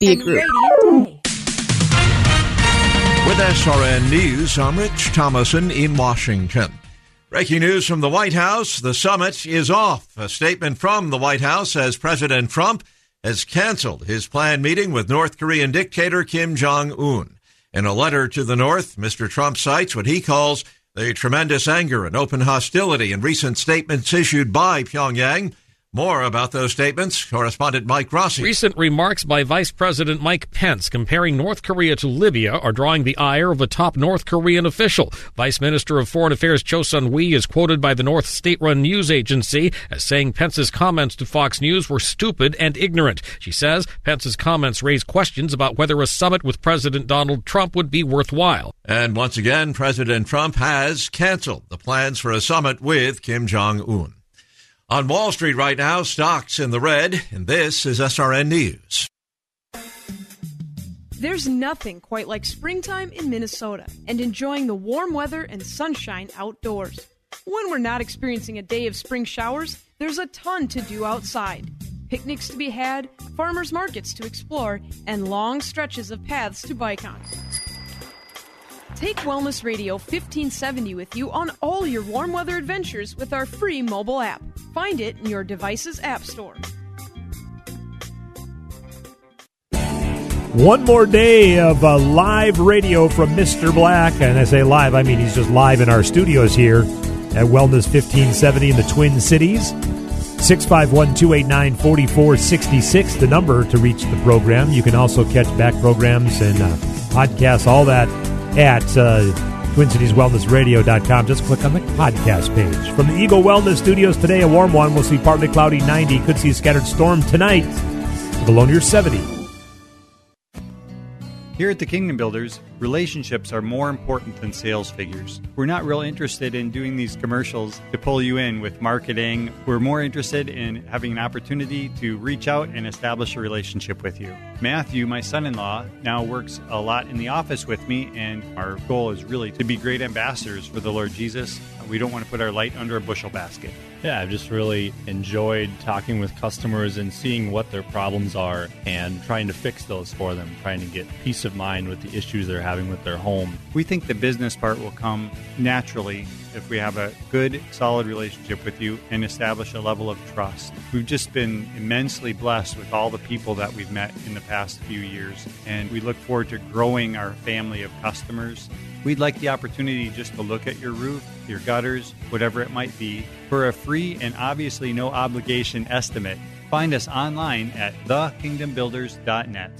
Be a group. With SRN News, I'm Rich Thomason in Washington. Breaking news from the White House the summit is off. A statement from the White House says President Trump has canceled his planned meeting with North Korean dictator Kim Jong un. In a letter to the North, Mr. Trump cites what he calls the tremendous anger and open hostility in recent statements issued by Pyongyang more about those statements, correspondent Mike Rossi. Recent remarks by Vice President Mike Pence comparing North Korea to Libya are drawing the ire of a top North Korean official. Vice Minister of Foreign Affairs Choe Son-hui is quoted by the North state-run news agency as saying Pence's comments to Fox News were stupid and ignorant. She says Pence's comments raise questions about whether a summit with President Donald Trump would be worthwhile. And once again, President Trump has canceled the plans for a summit with Kim Jong Un. On Wall Street right now, stocks in the red, and this is SRN News. There's nothing quite like springtime in Minnesota and enjoying the warm weather and sunshine outdoors. When we're not experiencing a day of spring showers, there's a ton to do outside. Picnics to be had, farmers markets to explore, and long stretches of paths to bike on. Take Wellness Radio 1570 with you on all your warm weather adventures with our free mobile app. Find it in your device's app store. One more day of uh, live radio from Mr. Black. And I say live, I mean he's just live in our studios here at Wellness 1570 in the Twin Cities. 651 289 4466, the number to reach the program. You can also catch back programs and uh, podcasts, all that at uh, TwinCitiesWellnessRadio.com. Just click on the podcast page. From the Eagle Wellness Studios today, a warm one. We'll see partly cloudy 90. Could see scattered storm tonight. Below near 70. Here at the Kingdom Builders, relationships are more important than sales figures. We're not real interested in doing these commercials to pull you in with marketing. We're more interested in having an opportunity to reach out and establish a relationship with you. Matthew, my son in law, now works a lot in the office with me, and our goal is really to be great ambassadors for the Lord Jesus. We don't want to put our light under a bushel basket. Yeah, I've just really enjoyed talking with customers and seeing what their problems are and trying to fix those for them, trying to get peace of mind with the issues they're having with their home. We think the business part will come naturally if we have a good, solid relationship with you and establish a level of trust. We've just been immensely blessed with all the people that we've met in the past few years, and we look forward to growing our family of customers We'd like the opportunity just to look at your roof, your gutters, whatever it might be, for a free and obviously no obligation estimate. Find us online at thekingdombuilders.net.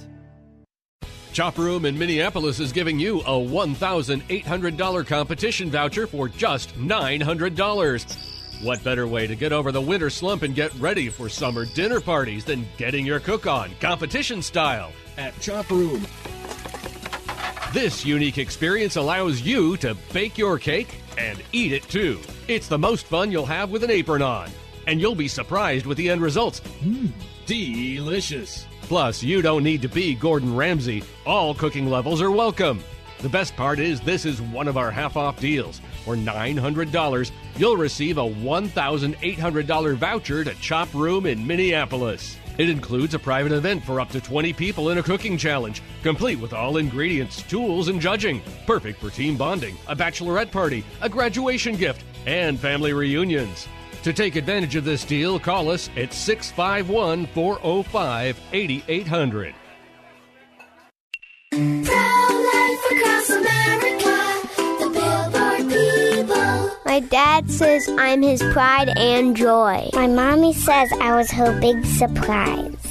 Chop Room in Minneapolis is giving you a $1,800 competition voucher for just $900. What better way to get over the winter slump and get ready for summer dinner parties than getting your cook on competition style at Chop Room? This unique experience allows you to bake your cake and eat it too. It's the most fun you'll have with an apron on, and you'll be surprised with the end results. Mmm, delicious. Plus, you don't need to be Gordon Ramsay. All cooking levels are welcome. The best part is this is one of our half off deals. For $900, you'll receive a $1,800 voucher to Chop Room in Minneapolis. It includes a private event for up to 20 people in a cooking challenge, complete with all ingredients, tools, and judging. Perfect for team bonding, a bachelorette party, a graduation gift, and family reunions. To take advantage of this deal, call us at 651 405 8800. Dad says I'm his pride and joy. My mommy says I was her big surprise.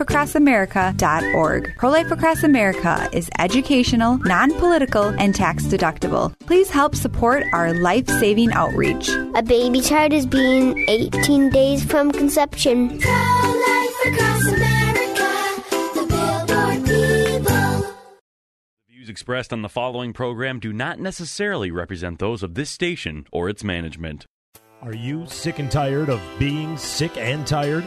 prolifeacrossamerica.org. Pro Life Across America is educational, non political, and tax deductible. Please help support our life saving outreach. A baby child is being 18 days from conception. Pro Life Across America, the billboard people. The views expressed on the following program do not necessarily represent those of this station or its management. Are you sick and tired of being sick and tired?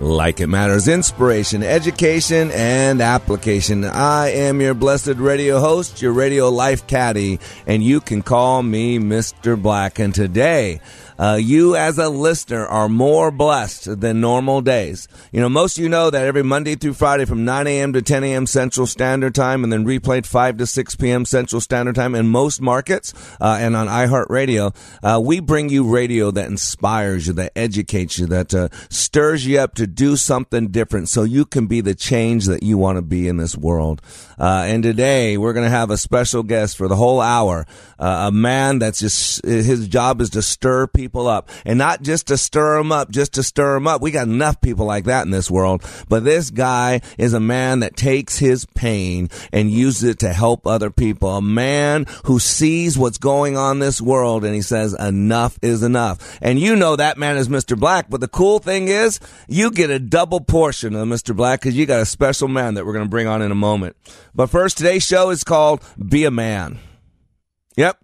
like it matters, inspiration, education, and application. I am your blessed radio host, your radio life caddy, and you can call me Mr. Black. And today, uh, you as a listener are more blessed than normal days. You know, most of you know that every Monday through Friday from 9 a.m. to 10 a.m. Central Standard Time and then replayed 5 to 6 p.m. Central Standard Time in most markets uh, and on iHeartRadio, uh, we bring you radio that inspires you, that educates you, that uh, stirs you up to do something different so you can be the change that you want to be in this world. Uh, and today we're going to have a special guest for the whole hour, uh, a man that's just, his job is to stir people up and not just to stir them up, just to stir them up. We got enough people like that in this world. But this guy is a man that takes his pain and uses it to help other people. A man who sees what's going on in this world and he says, enough is enough. And you know that man is Mr. Black. But the cool thing is you get a double portion of Mr. Black because you got a special man that we're going to bring on in a moment. But first, today's show is called Be a Man. Yep.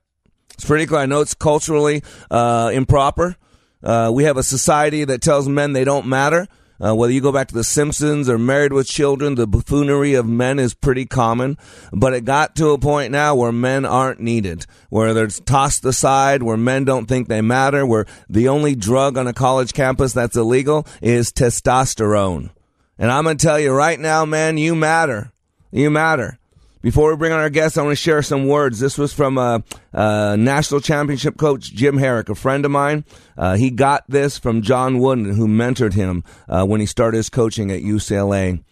It's pretty cool. I know it's culturally uh, improper. Uh, we have a society that tells men they don't matter. Uh, whether you go back to The Simpsons or Married with Children, the buffoonery of men is pretty common. But it got to a point now where men aren't needed, where they're tossed aside, where men don't think they matter, where the only drug on a college campus that's illegal is testosterone. And I'm going to tell you right now, man, you matter. You matter. Before we bring on our guests, I want to share some words. This was from uh, uh, national championship coach Jim Harrick, a friend of mine. Uh, he got this from John Wooden, who mentored him uh, when he started his coaching at UCLA.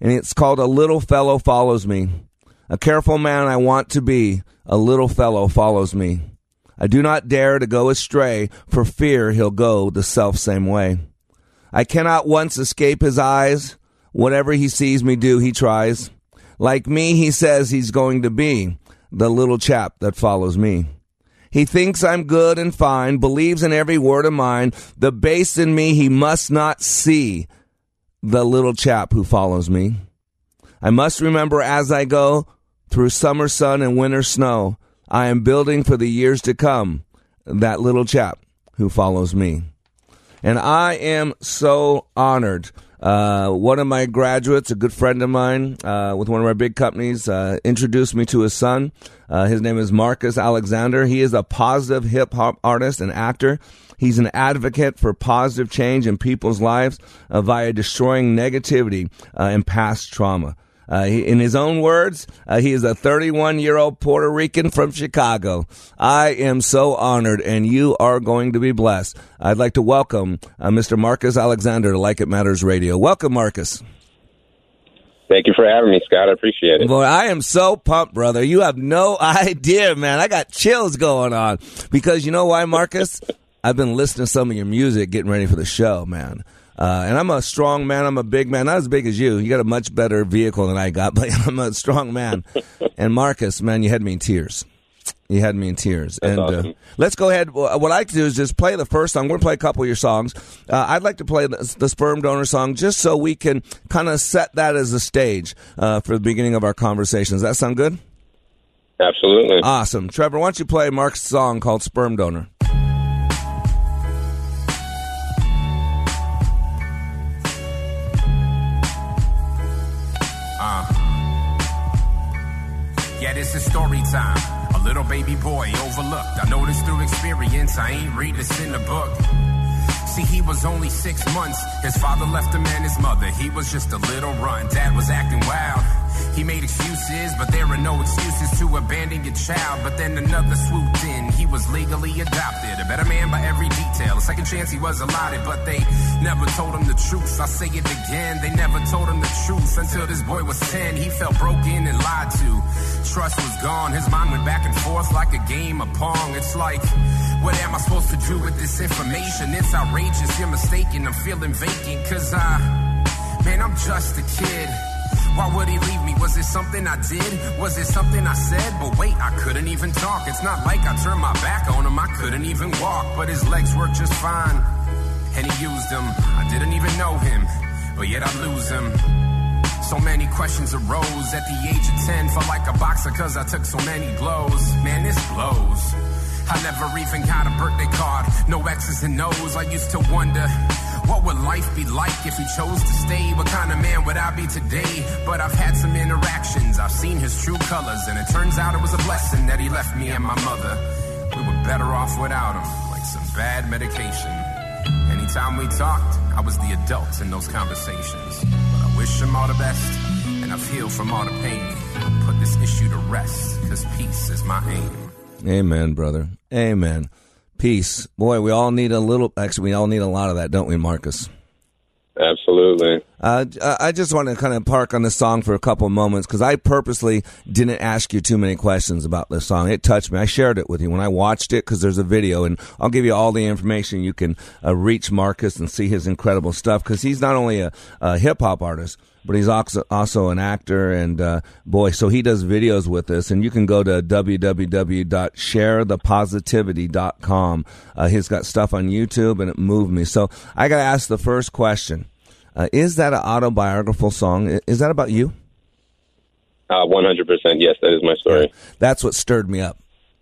And it's called A Little Fellow Follows Me. A careful man I want to be, a little fellow follows me. I do not dare to go astray, for fear he'll go the self same way. I cannot once escape his eyes. Whatever he sees me do, he tries. Like me, he says he's going to be the little chap that follows me. He thinks I'm good and fine, believes in every word of mine. The base in me he must not see, the little chap who follows me. I must remember as I go through summer sun and winter snow, I am building for the years to come that little chap who follows me. And I am so honored. Uh, one of my graduates, a good friend of mine uh, with one of our big companies, uh, introduced me to his son. Uh, his name is Marcus Alexander. He is a positive hip hop artist and actor. He's an advocate for positive change in people's lives uh, via destroying negativity uh, and past trauma. Uh, he, in his own words, uh, he is a 31 year old Puerto Rican from Chicago. I am so honored, and you are going to be blessed. I'd like to welcome uh, Mr. Marcus Alexander to Like It Matters Radio. Welcome, Marcus. Thank you for having me, Scott. I appreciate it. Boy, I am so pumped, brother. You have no idea, man. I got chills going on because you know why, Marcus? I've been listening to some of your music, getting ready for the show, man. Uh, and I'm a strong man. I'm a big man, not as big as you. You got a much better vehicle than I got, but I'm a strong man. and Marcus, man, you had me in tears. You had me in tears. That's and awesome. uh, let's go ahead. What I'd like to do is just play the first song. We're going to play a couple of your songs. Uh, I'd like to play the, the sperm donor song just so we can kind of set that as a stage uh, for the beginning of our conversation. Does that sound good? Absolutely. Awesome. Trevor, why don't you play Mark's song called Sperm Donor? This is story time. A little baby boy overlooked. I know this through experience. I ain't read this in the book. See, he was only six months. His father left him and his mother. He was just a little runt. Dad was acting wild. He made excuses, but there are no excuses to abandon your child. But then another swooped in. He was legally adopted. A better man by every detail. A second chance he was allotted, but they never told him the truth. I say it again. They never told him the truth until this boy was 10. He felt broken and lied to. Trust was gone. His mind went back and forth like a game of Pong. It's like, what am I supposed to do with this information? It's outrageous. You're mistaken. I'm feeling vacant. Cause I, man, I'm just a kid. Why would he leave me? Was it something I did? Was it something I said? But wait, I couldn't even talk. It's not like I turned my back on him. I couldn't even walk, but his legs worked just fine. And he used them. I didn't even know him, but yet I lose him. So many questions arose at the age of 10. Felt like a boxer cause I took so many blows. Man, this blows. I never even got a birthday card. No X's and O's. I used to wonder. What would life be like if he chose to stay? What kind of man would I be today? But I've had some interactions, I've seen his true colors, and it turns out it was a blessing that he left me and my mother. We were better off without him, like some bad medication. Anytime we talked, I was the adult in those conversations. But I wish him all the best, and I've healed from all the pain. Put this issue to rest, cause peace is my aim. Amen, brother. Amen. Peace. Boy, we all need a little, actually, we all need a lot of that, don't we, Marcus? Absolutely. Uh, I just want to kind of park on this song for a couple of moments because I purposely didn't ask you too many questions about this song. It touched me. I shared it with you when I watched it because there's a video, and I'll give you all the information you can uh, reach Marcus and see his incredible stuff because he's not only a, a hip hop artist, but he's also, also an actor and uh, boy, so he does videos with us. And you can go to www.sharethepositivity.com. Uh, he's got stuff on YouTube, and it moved me. So I got to ask the first question: uh, Is that an autobiographical song? Is that about you? Uh, 100%. Yes, that is my story. That's what stirred me up.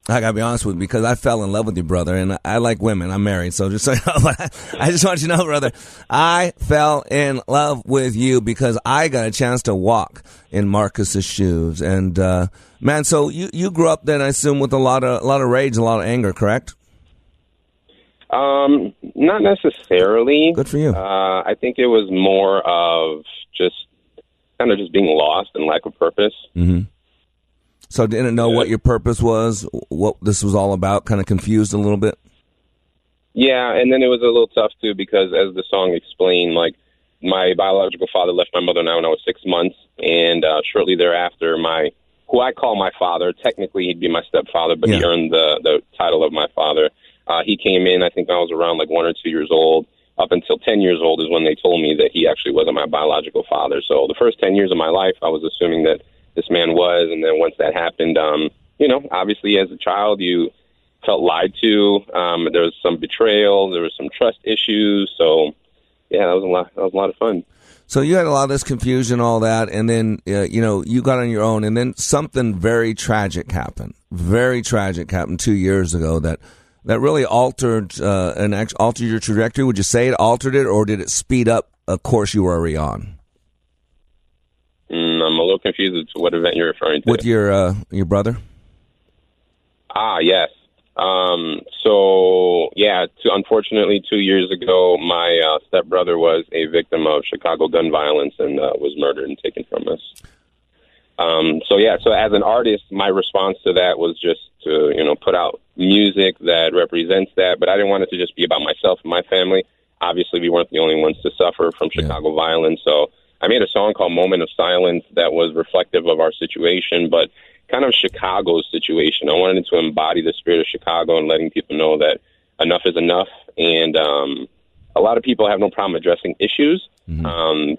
I gotta be honest with you because I fell in love with you, brother, and I like women. I'm married, so just so you know, I just want you to know, brother, I fell in love with you because I got a chance to walk in Marcus's shoes, and uh, man, so you you grew up then, I assume, with a lot of a lot of rage, a lot of anger, correct? Um, not necessarily. Good for you. Uh, I think it was more of just kind of just being lost and lack of purpose. Mm-hmm. So didn't know what your purpose was, what this was all about, kind of confused a little bit? Yeah, and then it was a little tough too because as the song explained, like my biological father left my mother now when I was six months, and uh, shortly thereafter, my who I call my father, technically he'd be my stepfather, but he earned the the title of my father. Uh, he came in, I think I was around like one or two years old. Up until 10 years old is when they told me that he actually wasn't my biological father. So the first 10 years of my life, I was assuming that this man was. And then once that happened, um, you know, obviously as a child, you felt lied to. Um, there was some betrayal. There was some trust issues. So, yeah, that was a lot. That was a lot of fun. So you had a lot of this confusion, all that, and then uh, you know you got on your own, and then something very tragic happened. Very tragic happened two years ago that that really altered uh, act- altered your trajectory. Would you say it altered it, or did it speed up a course you were already on I'm a little confused as to what event you're referring to. with your uh, your brother? Ah, yes. Um, so yeah, to, unfortunately, two years ago, my uh, stepbrother was a victim of Chicago gun violence and uh, was murdered and taken from us. Um, so yeah, so as an artist, my response to that was just to you know put out music that represents that, but I didn't want it to just be about myself and my family. Obviously, we weren't the only ones to suffer from Chicago violence, so I made a song called "Moment of Silence" that was reflective of our situation, but kind of Chicago's situation. I wanted to embody the spirit of Chicago and letting people know that enough is enough, and um, a lot of people have no problem addressing issues, um,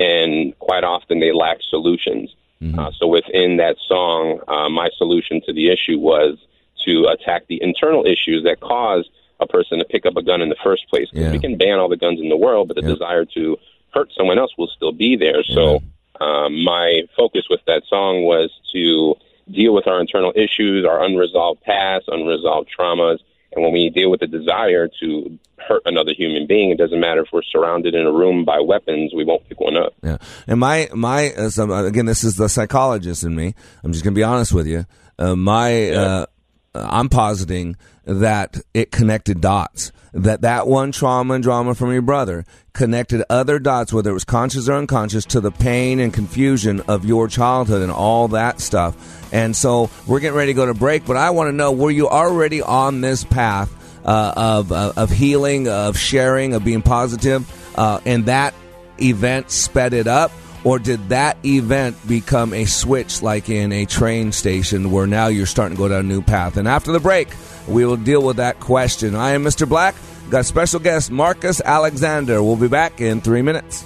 and quite often they lack solutions. Uh, so within that song, uh, my solution to the issue was to attack the internal issues that cause a person to pick up a gun in the first place. Yeah. We can ban all the guns in the world, but the desire to hurt someone else will still be there. So um, my focus with that song was to deal with our internal issues, our unresolved past, unresolved traumas, And when we deal with the desire to hurt another human being, it doesn't matter if we're surrounded in a room by weapons, we won't pick one up. Yeah, and my my uh, uh, again, this is the psychologist in me. I'm just going to be honest with you. Uh, my uh, I'm positing that it connected dots. That that one trauma and drama from your brother connected other dots, whether it was conscious or unconscious, to the pain and confusion of your childhood and all that stuff. And so we're getting ready to go to break, but I want to know: Were you already on this path uh, of uh, of healing, of sharing, of being positive, uh, and that event sped it up? Or did that event become a switch like in a train station where now you're starting to go down a new path? And after the break, we will deal with that question. I am Mr. Black. Got special guest Marcus Alexander. We'll be back in three minutes.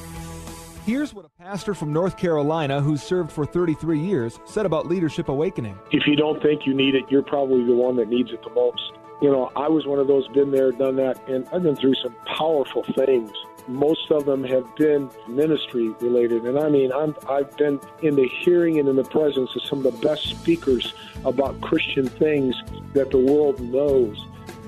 Here's what a pastor from North Carolina who's served for 33 years said about Leadership Awakening. If you don't think you need it, you're probably the one that needs it the most. You know, I was one of those, been there, done that, and I've been through some powerful things most of them have been ministry related. And I mean, I'm, I've been in the hearing and in the presence of some of the best speakers about Christian things that the world knows.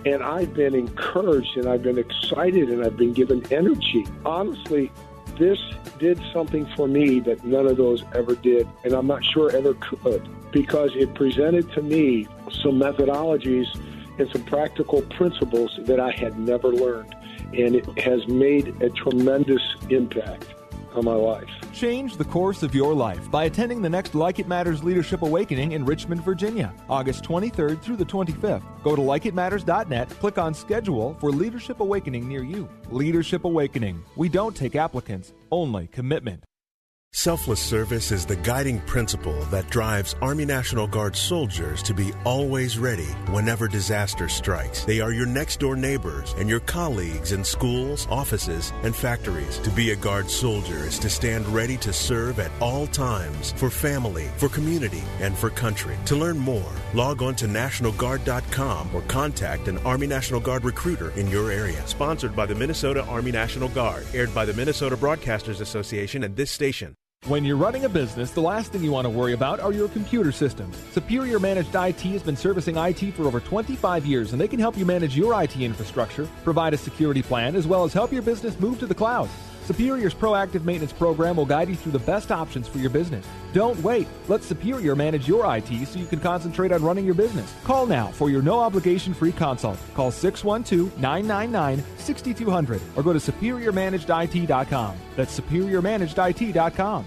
And I've been encouraged and I've been excited and I've been given energy. Honestly, this did something for me that none of those ever did, and I'm not sure ever could, because it presented to me some methodologies and some practical principles that I had never learned and it has made a tremendous impact on my life. Change the course of your life by attending the next Like It Matters Leadership Awakening in Richmond, Virginia, August 23rd through the 25th. Go to likeitmatters.net, click on schedule for Leadership Awakening near you. Leadership Awakening. We don't take applicants, only commitment. Selfless service is the guiding principle that drives Army National Guard soldiers to be always ready whenever disaster strikes. They are your next door neighbors and your colleagues in schools, offices, and factories. To be a Guard soldier is to stand ready to serve at all times for family, for community, and for country. To learn more, log on to NationalGuard.com or contact an Army National Guard recruiter in your area. Sponsored by the Minnesota Army National Guard, aired by the Minnesota Broadcasters Association and this station. When you're running a business, the last thing you want to worry about are your computer systems. Superior Managed IT has been servicing IT for over 25 years, and they can help you manage your IT infrastructure, provide a security plan, as well as help your business move to the cloud. Superior's proactive maintenance program will guide you through the best options for your business. Don't wait. Let Superior manage your IT so you can concentrate on running your business. Call now for your no obligation free consult. Call 612 999 6200 or go to superiormanagedit.com. That's superiormanagedit.com.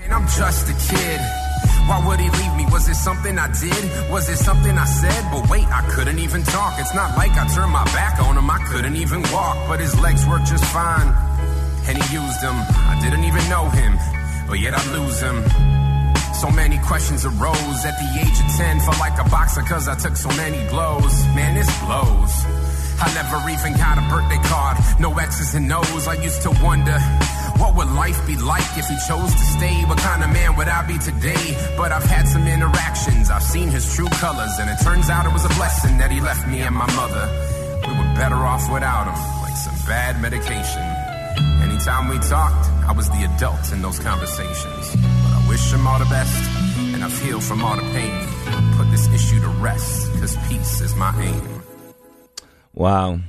Man, I'm just a kid. Why would he leave me? Was it something I did? Was it something I said? But wait, I couldn't even talk. It's not like I turned my back on him. I couldn't even walk, but his legs worked just fine. And he used them. I didn't even know him, but yet I lose him. So many questions arose at the age of 10. Felt like a boxer cause I took so many blows. Man, this blows. I never even got a birthday card. No X's and O's. I used to wonder what would life be like if he chose to stay? What kind of man would I be today? But I've had some interactions. I've seen his true colors, and it turns out it was a blessing that he left me and my mother. We were better off without him, like some bad medication. Anytime we talked, I was the adult in those conversations. But I wish him all the best, and I've healed from all the pain. Put this issue to rest, cause peace is my aim. Wow.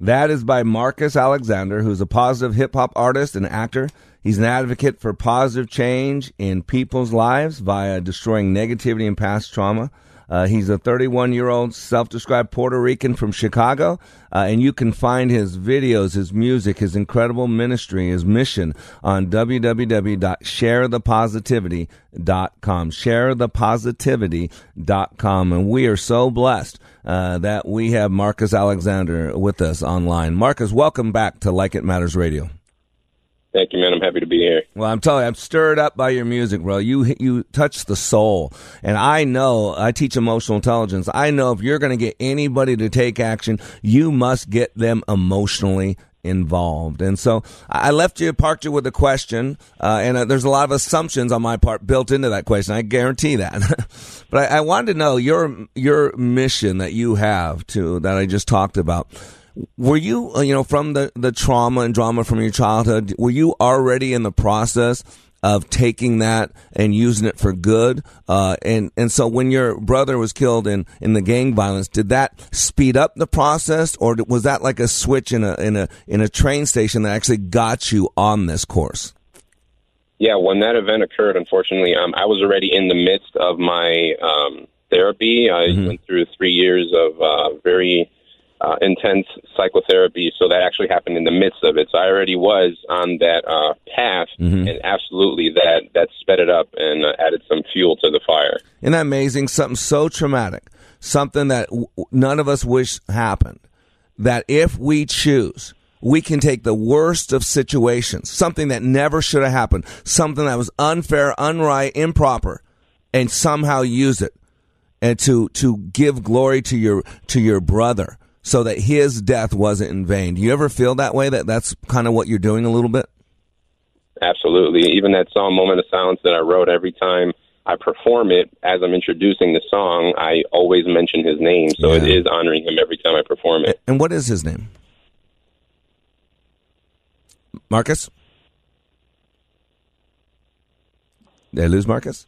That is by Marcus Alexander, who's a positive hip hop artist and actor. He's an advocate for positive change in people's lives via destroying negativity and past trauma. Uh, he's a 31 year old self described Puerto Rican from Chicago. Uh, and you can find his videos, his music, his incredible ministry, his mission on www.sharethepositivity.com. Sharethepositivity.com. And we are so blessed uh, that we have Marcus Alexander with us online. Marcus, welcome back to Like It Matters Radio. Thank you, man. I'm happy to be here. Well, I'm telling you, I'm stirred up by your music, bro. You you touch the soul, and I know I teach emotional intelligence. I know if you're going to get anybody to take action, you must get them emotionally involved. And so I left you, parked you with a question, uh, and uh, there's a lot of assumptions on my part built into that question. I guarantee that. but I, I wanted to know your your mission that you have to that I just talked about were you uh, you know from the the trauma and drama from your childhood were you already in the process of taking that and using it for good. Uh, and and so when your brother was killed in in the gang violence did that speed up the process or was that like a switch in a in a in a train station that actually got you on this course? Yeah when that event occurred unfortunately um, i was already in the midst of my um, therapy. I mm-hmm. went through three years of uh, very uh, intense psychotherapy. So that actually happened in the midst of it. So I already was on that uh, path, mm-hmm. and absolutely that that sped it up and uh, added some fuel to the fire. Isn't that amazing? Something so traumatic, something that w- none of us wish happened. That if we choose. We can take the worst of situations, something that never should have happened, something that was unfair, unright, improper, and somehow use it and to to give glory to your to your brother so that his death wasn't in vain. Do you ever feel that way? That that's kind of what you're doing a little bit. Absolutely. Even that song "Moment of Silence" that I wrote every time I perform it as I'm introducing the song, I always mention his name. So yeah. it is honoring him every time I perform it. And what is his name? Marcus? Did I lose Marcus?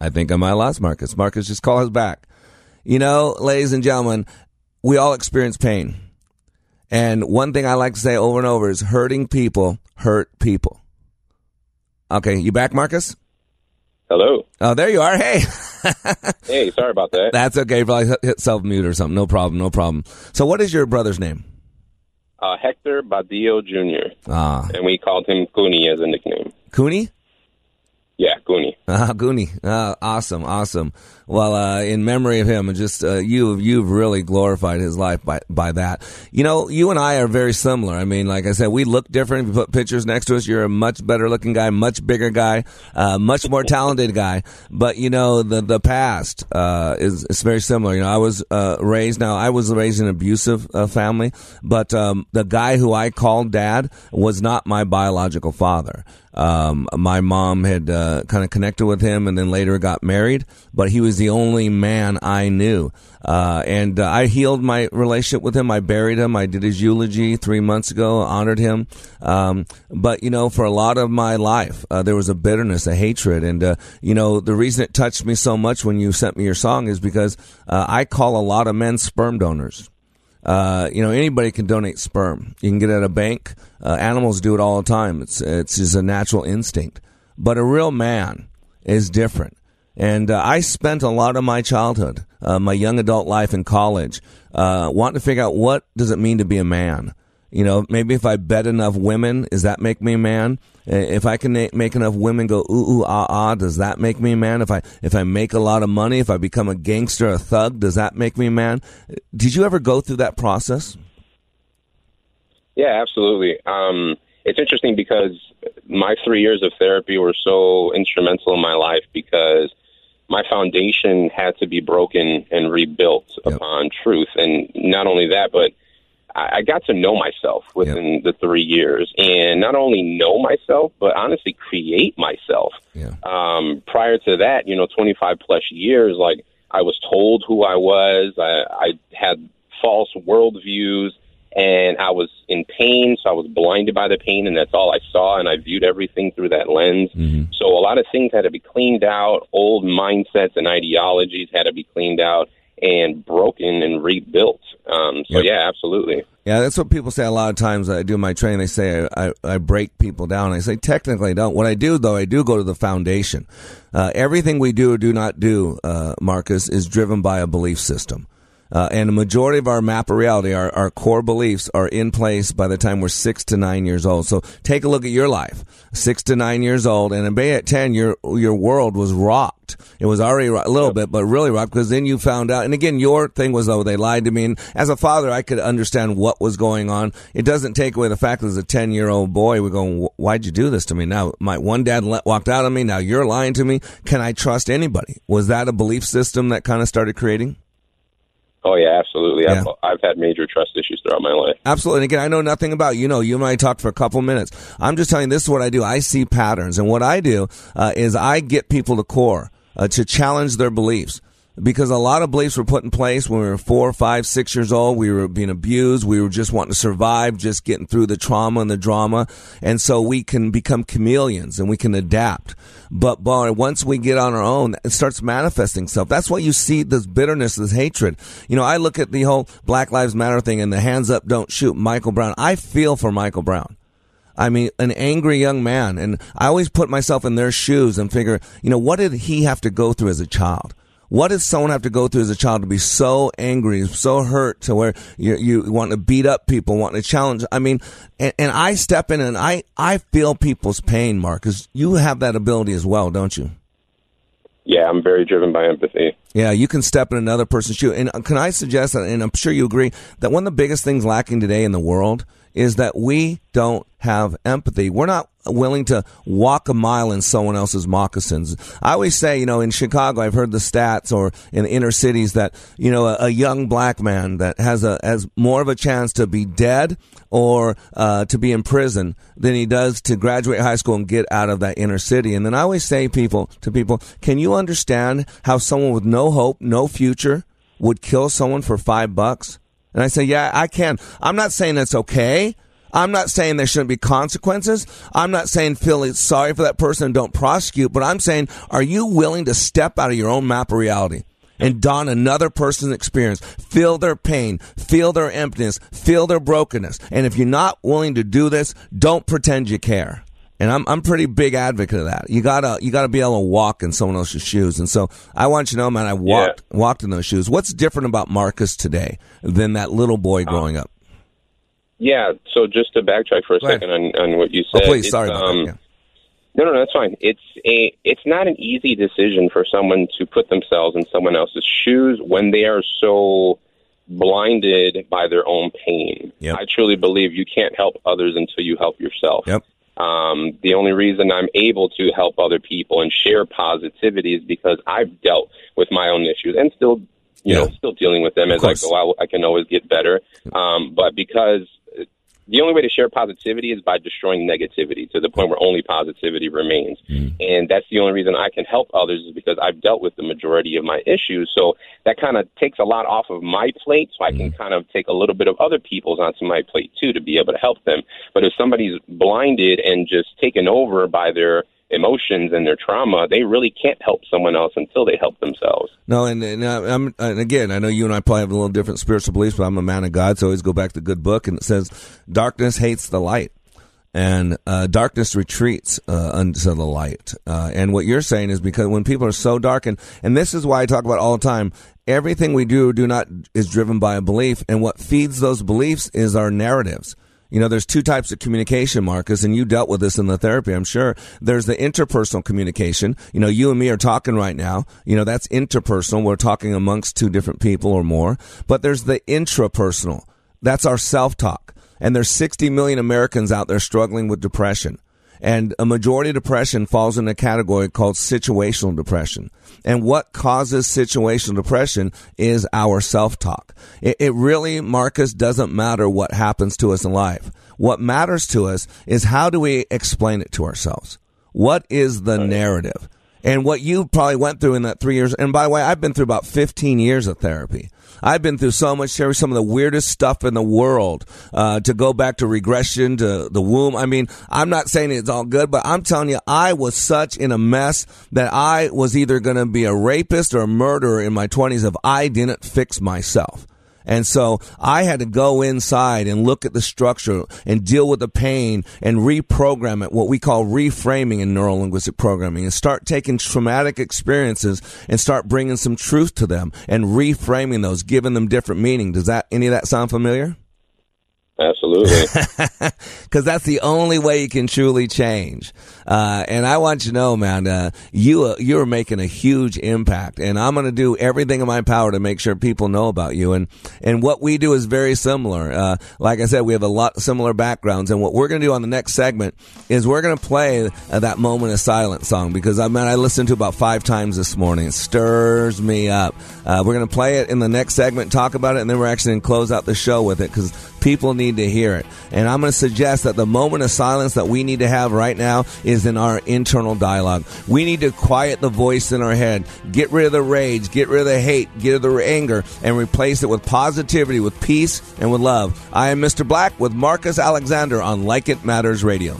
I think I might have lost Marcus. Marcus, just call us back. You know, ladies and gentlemen, we all experience pain. And one thing I like to say over and over is hurting people hurt people. Okay, you back, Marcus? Hello. Oh, there you are. Hey. hey, sorry about that. That's okay. Probably hit self mute or something. No problem. No problem. So, what is your brother's name? Uh, Hector Badillo Jr. Ah. And we called him Cooney as a nickname. Cooney? Yeah, Goonie. Ah, Goonie. Ah, awesome, awesome. Well, uh, in memory of him, and just uh, you, you've really glorified his life by by that. You know, you and I are very similar. I mean, like I said, we look different. If you put pictures next to us, you're a much better looking guy, much bigger guy, uh, much more talented guy. But you know, the the past uh, is is very similar. You know, I was uh, raised. Now, I was raised in an abusive uh, family, but um, the guy who I called dad was not my biological father. Um, my mom had uh, kind of connected with him and then later got married, but he was the only man I knew. Uh, and uh, I healed my relationship with him. I buried him. I did his eulogy three months ago, honored him. Um, but, you know, for a lot of my life, uh, there was a bitterness, a hatred. And, uh, you know, the reason it touched me so much when you sent me your song is because uh, I call a lot of men sperm donors. Uh, you know, anybody can donate sperm. You can get it at a bank. Uh, animals do it all the time. It's it's just a natural instinct. But a real man is different. And uh, I spent a lot of my childhood, uh, my young adult life in college, uh, wanting to figure out what does it mean to be a man. You know, maybe if I bet enough women, does that make me a man? If I can make enough women go ooh ooh ah ah, does that make me a man? If I if I make a lot of money, if I become a gangster, a thug, does that make me a man? Did you ever go through that process? Yeah, absolutely. Um, it's interesting because my three years of therapy were so instrumental in my life because my foundation had to be broken and rebuilt yep. upon truth. And not only that, but I I got to know myself within yep. the three years, and not only know myself, but honestly create myself. Yeah. Um, prior to that, you know, 25 plus years, like I was told who I was. I, I had false worldviews, and I was in pain, so I was blinded by the pain, and that's all I saw, and I viewed everything through that lens. Mm-hmm. So a lot of things had to be cleaned out. Old mindsets and ideologies had to be cleaned out and broken and rebuilt. Um, so Yep. yeah, absolutely. Yeah, that's what people say a lot of times. I do my training. They say I, I, I break people down. I say technically I don't. What I do though, I do go to the foundation. Uh, everything we do or do not do, uh, Marcus, is driven by a belief system. Uh, and the majority of our map of reality, our, our core beliefs are in place by the time we're six to nine years old. So take a look at your life. Six to nine years old, and maybe at 10, your, your world was rocked. It was already ro- a little bit, but really rocked because then you found out. And again, your thing was, oh, they lied to me. And as a father, I could understand what was going on. It doesn't take away the fact that as a 10 year old boy, we're going, why'd you do this to me? Now, my one dad let, walked out on me. Now you're lying to me. Can I trust anybody? Was that a belief system that kind of started creating? Oh yeah, absolutely. I've, I've had major trust issues throughout my life. Absolutely. And again, I know nothing about you. Know you and I talked for a couple minutes. I'm just telling you this is what I do. I see patterns, and what I do uh, is I get people to core uh, to challenge their beliefs. Because a lot of beliefs were put in place when we were four, five, six years old. We were being abused. We were just wanting to survive, just getting through the trauma and the drama. And so we can become chameleons and we can adapt. But boy, once we get on our own, it starts manifesting itself. That's why you see this bitterness, this hatred. You know, I look at the whole Black Lives Matter thing and the hands up, don't shoot Michael Brown. I feel for Michael Brown. I mean, an angry young man. And I always put myself in their shoes and figure, you know, what did he have to go through as a child? What does someone have to go through as a child to be so angry, so hurt to where you, you want to beat up people, want to challenge? I mean, and, and I step in and I, I feel people's pain, Mark, because you have that ability as well, don't you? Yeah, I'm very driven by empathy. Yeah, you can step in another person's shoe. And uh, can I suggest that, and I'm sure you agree, that one of the biggest things lacking today in the world is that we don't have empathy. We're not willing to walk a mile in someone else's moccasins. I always say, you know, in Chicago, I've heard the stats or in inner cities that, you know, a, a young black man that has a, has more of a chance to be dead or, uh, to be in prison than he does to graduate high school and get out of that inner city. And then I always say people, to people, can you understand how someone with no hope, no future would kill someone for five bucks? And I say, yeah, I can. I'm not saying that's okay. I'm not saying there shouldn't be consequences. I'm not saying feel sorry for that person and don't prosecute, but I'm saying, are you willing to step out of your own map of reality? And don another person's experience, feel their pain, feel their emptiness, feel their brokenness. And if you're not willing to do this, don't pretend you care. And I'm I'm pretty big advocate of that. You gotta you gotta be able to walk in someone else's shoes. And so I want you to know, man, I walked walked in those shoes. What's different about Marcus today than that little boy uh, growing up? Yeah. So just to backtrack for a Go second on, on what you said. Oh, please, sorry about um, that. No, no, that's fine. It's a, it's not an easy decision for someone to put themselves in someone else's shoes when they are so blinded by their own pain. Yep. I truly believe you can't help others until you help yourself. Yep. Um, the only reason I'm able to help other people and share positivity is because I've dealt with my own issues and still, you know, still dealing with them as oh, I go. I, I can always get better. Um, but because uh, the only way to share positivity is by destroying negativity to the point where only positivity remains. Mm. And that's the only reason I can help others is because I've dealt with the majority of my issues. So that kind of takes a lot off of my plate so I can mm. kind of take a little bit of other people's onto my plate too to be able to help them. But if somebody's blinded and just taken over by their emotions and their trauma, they really can't help someone else until they help themselves. No, and, and uh, I'm and again, I know you and I probably have a little different spiritual beliefs, but I'm a man of God, so I always go back to the good book, and it says, "Darkness hates the light." And uh, darkness retreats uh, unto the light. Uh, and what you're saying is because when people are so dark, and, and this is why I talk about all the time, everything we do do not is driven by a belief, and what feeds those beliefs is our narratives. You know, there's two types of communication, Marcus, and you dealt with this in the therapy, I'm sure. There's the interpersonal communication. You know, you and me are talking right now. You know, that's interpersonal. We're talking amongst two different people or more. But there's the intrapersonal. That's our self-talk. And there's 60 million Americans out there struggling with depression. And a majority of depression falls in a category called situational depression. And what causes situational depression is our self-talk. It, it really, Marcus, doesn't matter what happens to us in life. What matters to us is how do we explain it to ourselves? What is the narrative? And what you probably went through in that three years, and by the way, I've been through about 15 years of therapy. I've been through so much, Sherry, some of the weirdest stuff in the world. Uh, to go back to regression to the womb. I mean, I'm not saying it's all good, but I'm telling you, I was such in a mess that I was either going to be a rapist or a murderer in my 20s if I didn't fix myself. And so I had to go inside and look at the structure and deal with the pain and reprogram it, what we call reframing in neurolinguistic programming, and start taking traumatic experiences and start bringing some truth to them and reframing those, giving them different meaning. Does that any of that sound familiar? Absolutely. Because that's the only way you can truly change. Uh, and I want you to know, man, uh, you uh, you're making a huge impact, and I'm going to do everything in my power to make sure people know about you. And and what we do is very similar. Uh, like I said, we have a lot similar backgrounds, and what we're going to do on the next segment is we're going to play uh, that moment of silence song because I mean I listened to about five times this morning. It stirs me up. Uh, we're going to play it in the next segment, talk about it, and then we're actually going to close out the show with it because people need to hear it. And I'm going to suggest that the moment of silence that we need to have right now is in our internal dialogue. We need to quiet the voice in our head, get rid of the rage, get rid of the hate, get rid of the anger, and replace it with positivity, with peace, and with love. I am Mr. Black with Marcus Alexander on Like It Matters Radio.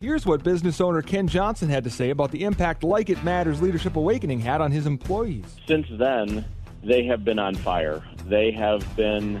Here's what business owner Ken Johnson had to say about the impact Like It Matters Leadership Awakening had on his employees. Since then, they have been on fire. They have been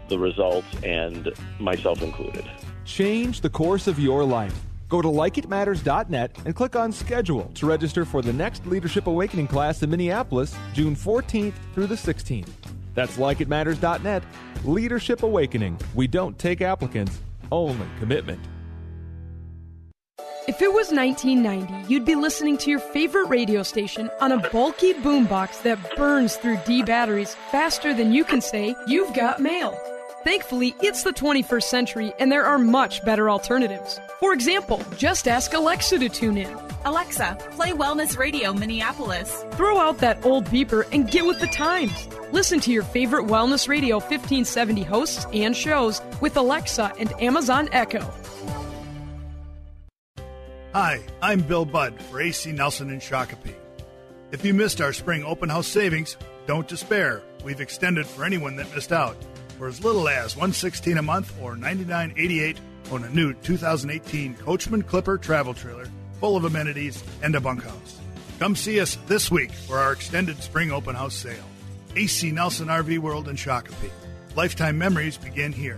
the results, and myself included. Change the course of your life. Go to likeitmatters.net and click on schedule to register for the next Leadership Awakening class in Minneapolis, June 14th through the 16th. That's likeitmatters.net. Leadership Awakening. We don't take applicants, only commitment. If it was 1990, you'd be listening to your favorite radio station on a bulky boombox that burns through D batteries faster than you can say, You've got mail. Thankfully, it's the 21st century and there are much better alternatives. For example, just ask Alexa to tune in. Alexa, play Wellness Radio Minneapolis. Throw out that old beeper and get with the times. Listen to your favorite Wellness Radio 1570 hosts and shows with Alexa and Amazon Echo. Hi, I'm Bill Budd for AC Nelson and Shakopee. If you missed our spring open house savings, don't despair. We've extended for anyone that missed out. For as little as 116 a month or 99.88 on a new 2018 Coachmen Clipper travel trailer full of amenities and a bunkhouse. Come see us this week for our extended spring open house sale. AC Nelson RV World in Shakopee. Lifetime memories begin here.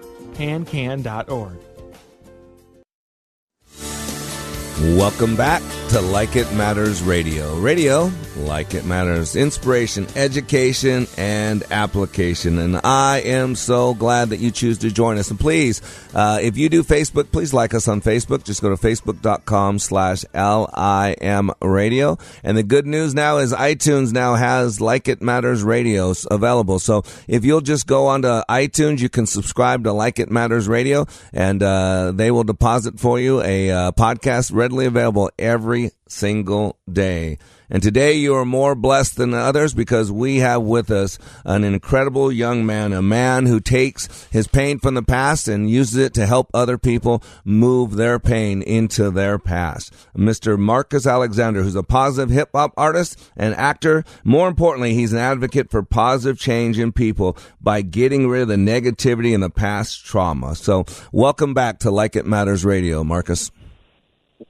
Pancan.org. Welcome back to Like It Matters Radio. Radio, like it matters, inspiration, education, and application. And I am so glad that you choose to join us. And please, uh, if you do Facebook, please like us on Facebook. Just go to facebook.com slash LIM radio. And the good news now is iTunes now has Like It Matters radios available. So if you'll just go onto iTunes, you can subscribe to Like It Matters Radio and uh, they will deposit for you a uh, podcast readily available every single day. And today you are more blessed than others because we have with us an incredible young man, a man who takes his pain from the past and uses it to help other people move their pain into their past. Mr. Marcus Alexander, who's a positive hip hop artist and actor. More importantly, he's an advocate for positive change in people by getting rid of the negativity and the past trauma. So welcome back to Like It Matters Radio, Marcus.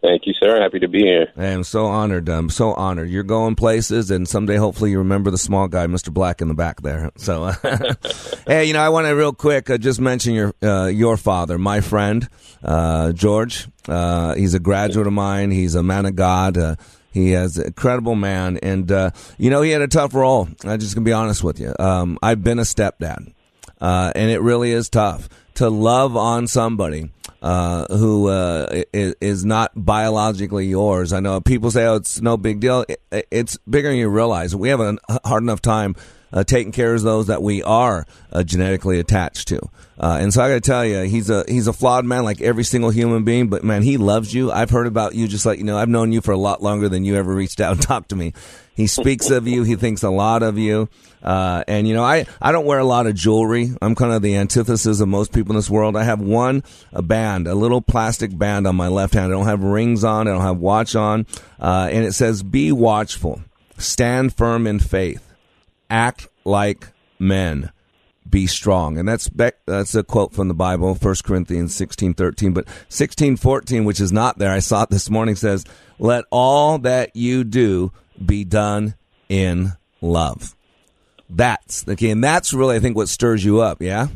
Thank you, sir. Happy to be here. I am so honored. I'm so honored. You're going places, and someday, hopefully, you remember the small guy, Mr. Black, in the back there. So, hey, you know, I want to real quick uh, just mention your uh, your father, my friend uh, George. Uh, he's a graduate of mine. He's a man of God. Uh, he has an incredible man, and uh, you know, he had a tough role. I'm just gonna be honest with you. Um, I've been a stepdad, and it really is tough to love on somebody uh, who uh, is, is, not biologically yours. I know people say, "Oh, it's no big deal." It, it's bigger than you realize. We have a hard enough time uh, taking care of those that we are uh, genetically attached to. Uh, and so I got to tell you, he's a he's a flawed man, like every single human being. But man, he loves you. I've heard about you, just like you know. I've known you for a lot longer than you ever reached out and talked to me. He speaks of you. He thinks a lot of you. Uh, and you know, I, I don't wear a lot of jewelry. I'm kind of the antithesis of most people in this world. I have one, a band, a little plastic band on my left hand. I don't have rings on. I don't have watch on. Uh, and it says, be watchful, stand firm in faith, act like men be strong. And that's that's a quote from the Bible, 1 Corinthians 16, 13. But 16, 14, which is not there, I saw it this morning, says, let all that you do be done in love. That's the key. And that's really, I think, what stirs you up. Yeah?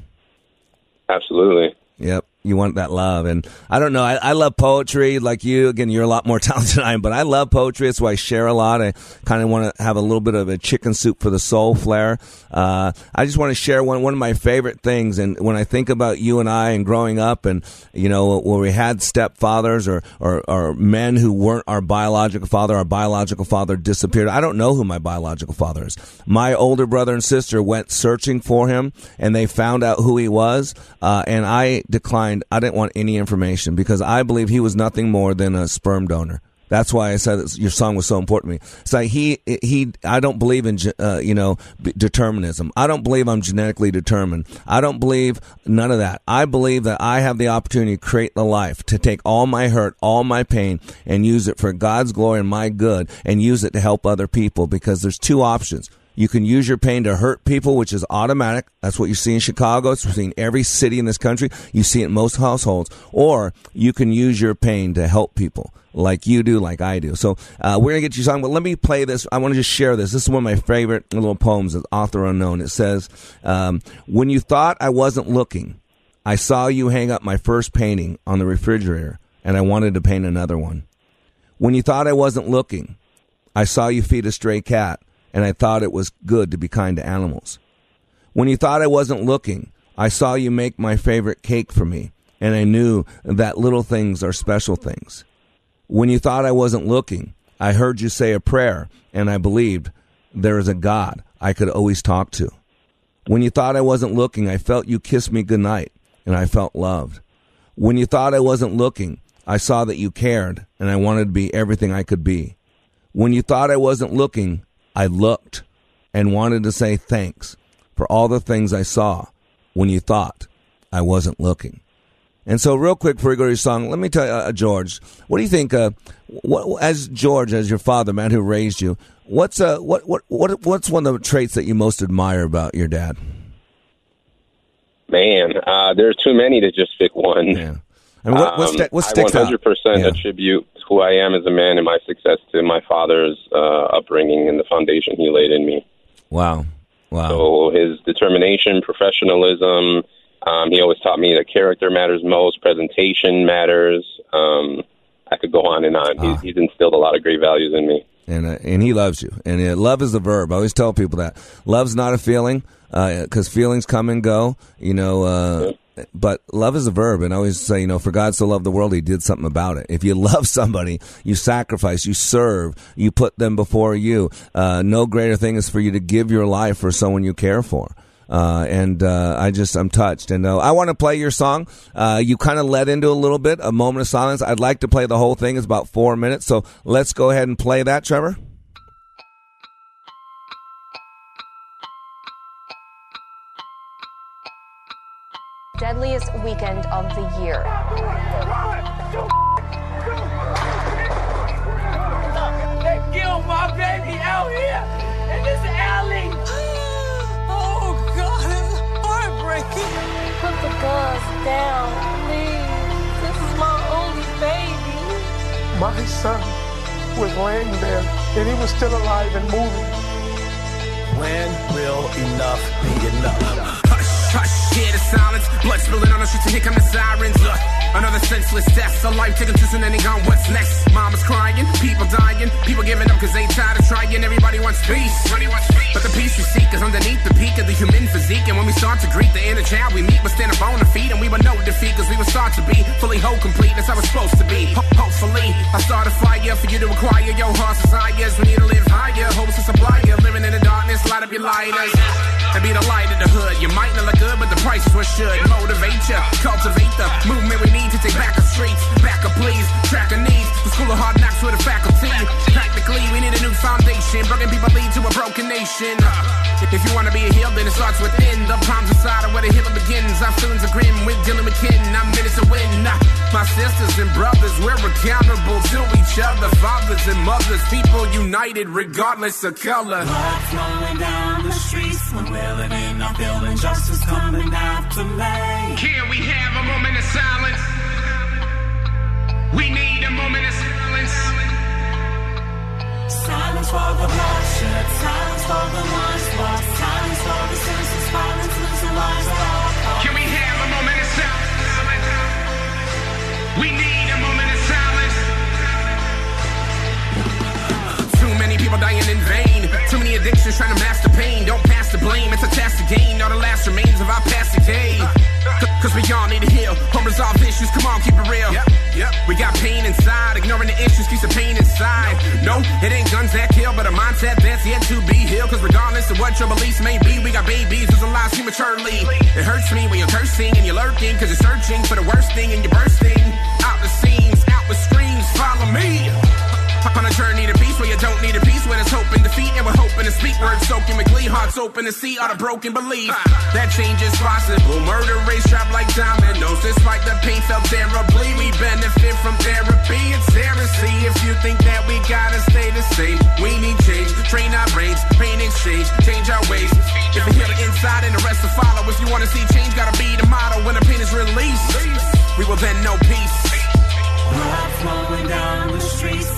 Absolutely. Yep you want that love. And I don't know. I, I, love poetry like you. Again, you're a lot more talented than I am, but I love poetry. That's why I share a lot. I kind of want to have a little bit of a chicken soup for the soul flair. Uh, I just want to share one, one of my favorite things. And when I think about you and I and growing up and, you know, where we had stepfathers or, or, or men who weren't our biological father, our biological father disappeared. I don't know who my biological father is. My older brother and sister went searching for him and they found out who he was. Uh, and I declined mind, I didn't want any information because I believe he was nothing more than a sperm donor. That's why I said your song was so important to me. It's like he he. I don't believe in uh, you know determinism. I don't believe I'm genetically determined. I don't believe none of that. I believe that I have the opportunity to create the life to take all my hurt, all my pain, and use it for God's glory and my good, and use it to help other people. Because there's two options you can use your pain to hurt people, which is automatic. That's what you see in Chicago. It's seen every city in this country. You see it in most households. Or you can use your pain to help people like you do, like I do. So uh, we're going to get you song, but let me play this. I want to just share this. This is one of my favorite little poems, author unknown. It says, um, When you thought I wasn't looking, I saw you hang up my first painting on the refrigerator, and I wanted to paint another one. When you thought I wasn't looking, I saw you feed a stray cat and I thought it was good to be kind to animals. When you thought I wasn't looking, I saw you make my favorite cake for me, and I knew that little things are special things. When you thought I wasn't looking, I heard you say a prayer, and I believed there is a God I could always talk to. When you thought I wasn't looking, I felt you kiss me goodnight, and I felt loved. When you thought I wasn't looking, I saw that you cared, and I wanted to be everything I could be. When you thought I wasn't looking, I looked and wanted to say thanks for all the things I saw when you thought I wasn't looking. And so, real quick before we go to your song, let me tell you, uh, George, what do you think? Uh, what, as George, as your father, man who raised you, what's uh, what, what, what, what's one of the traits that you most admire about your dad? Man, uh, there's too many to just pick one. Yeah. I mean, what, what, um, what sticks I 100% yeah. attribute who I am as a man and my success to my father's uh, upbringing and the foundation he laid in me. Wow. Wow. So his determination, professionalism, um, he always taught me that character matters most, presentation matters. Um, I could go on and on. Ah. He's, he's instilled a lot of great values in me. and uh, and he loves you. And uh, love is a verb. I always tell people that love's not a feeling because feelings come and go. You know, uh, but love is a verb. And I always say, you know, for God so loved the world, He did something about it. If you love somebody, you sacrifice, you serve, you put them before you. Uh, no greater thing is for you to give your life for someone you care for. Uh, and uh, I just I'm touched, and uh, I want to play your song. Uh, you kind of led into a little bit a moment of silence. I'd like to play the whole thing. It's about four minutes, so let's go ahead and play that, Trevor. Deadliest weekend of the year. They killed my baby out here in this alley. Oh God, it's heartbreaking. Put the guns down, please. This is my only baby. My son was laying there and he was still alive and moving. When will enough be enough? Hush, hush, hear the silence. Blood spilling on the streets, and here come the sirens. Look, another senseless death. A life taken too soon, and gone. What's next? Mama's crying, people dying, people giving up because they tired of trying. Everybody wants peace. But the peace we seek is underneath the peak of the human physique. And when we start to greet the inner child, we meet, we stand up on the feet, and we will know defeat because we will start to be fully whole, complete. That's how it's supposed to be. Ho- hopefully, I start a fire for you to acquire your heart's desires. We need to live higher, hopes to supply you. Living in the darkness, light up your lighters. And be the light in the hood. You might not look good, but the price what should motivate you. Cultivate the movement we need to take back the streets. Back up, please. Track the needs. The school of hard knocks with a faculty. Practically, we need a new foundation. Broken people lead to a broken nation. If you wanna be a healed, then it starts within. The palms inside of where the healing begins. Our feelings are grim we're dealing with kin. I'm minutes to win. My sisters and brothers, we're accountable to each other. Fathers and mothers, people united regardless of color. Blood flowing down the streets when we're living our building. Justice coming after me. Can we have a moment of silence? We need a moment of silence. Silence for the bloodshed. Silence for the ones lost. Silence for the senseless violence. Losing lives at. Can we have a moment of silence? We need a moment of silence. Too many people dying in vain. Addictions trying to master pain. Don't pass the blame. It's a task to gain. All the last remains of our past decay. Cause we all need to heal. Unresolved issues. Come on, keep it real. yep We got pain inside. Ignoring the issues keeps the pain inside. No, it ain't guns that kill, but a mindset that's yet to be healed. Cause regardless of what your beliefs may be, we got babies whose lives prematurely. It hurts me when you're cursing and you're lurking. Cause you're searching for the worst thing and you're bursting. Out the seams, out with screams. Follow me. On a journey to peace where you don't need a peace, where there's hope in defeat, and we're hoping to speak words soaking with glee, hearts open to see all the broken belief. That change is possible. Murder race drop like dominoes. Despite the pain felt terribly, we benefit from therapy. It's heresy if you think that we gotta stay the same. We need change, train our brains, pain exchange, change our ways. If we heal the inside and the rest will follow. If you wanna see change, gotta be the motto. When the pain is released, we will then know peace. Blood flowing down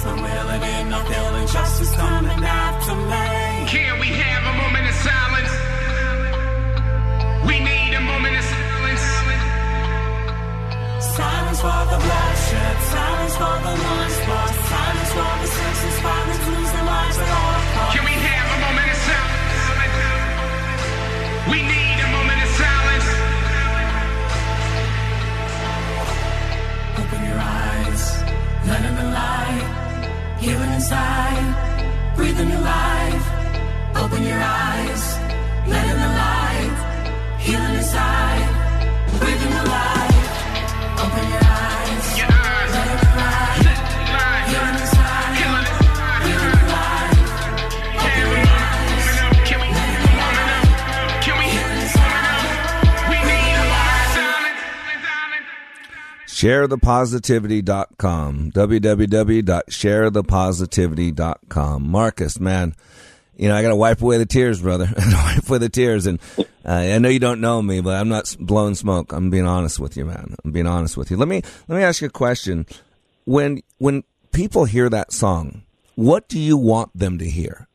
the streets when we're living. Justice coming after me. Can we have a moment of silence? We need a moment of silence. Silence for the bloodshed. Silence for the sharethepositivity.com www.sharethepositivity.com marcus man you know i gotta wipe away the tears brother. Wipe away the tears. And uh, i know you don't know me but i'm not blowing smoke. I'm being honest with you man. I'm being honest with you. Let me let me ask you a question. When when people hear that song what do you want them to hear?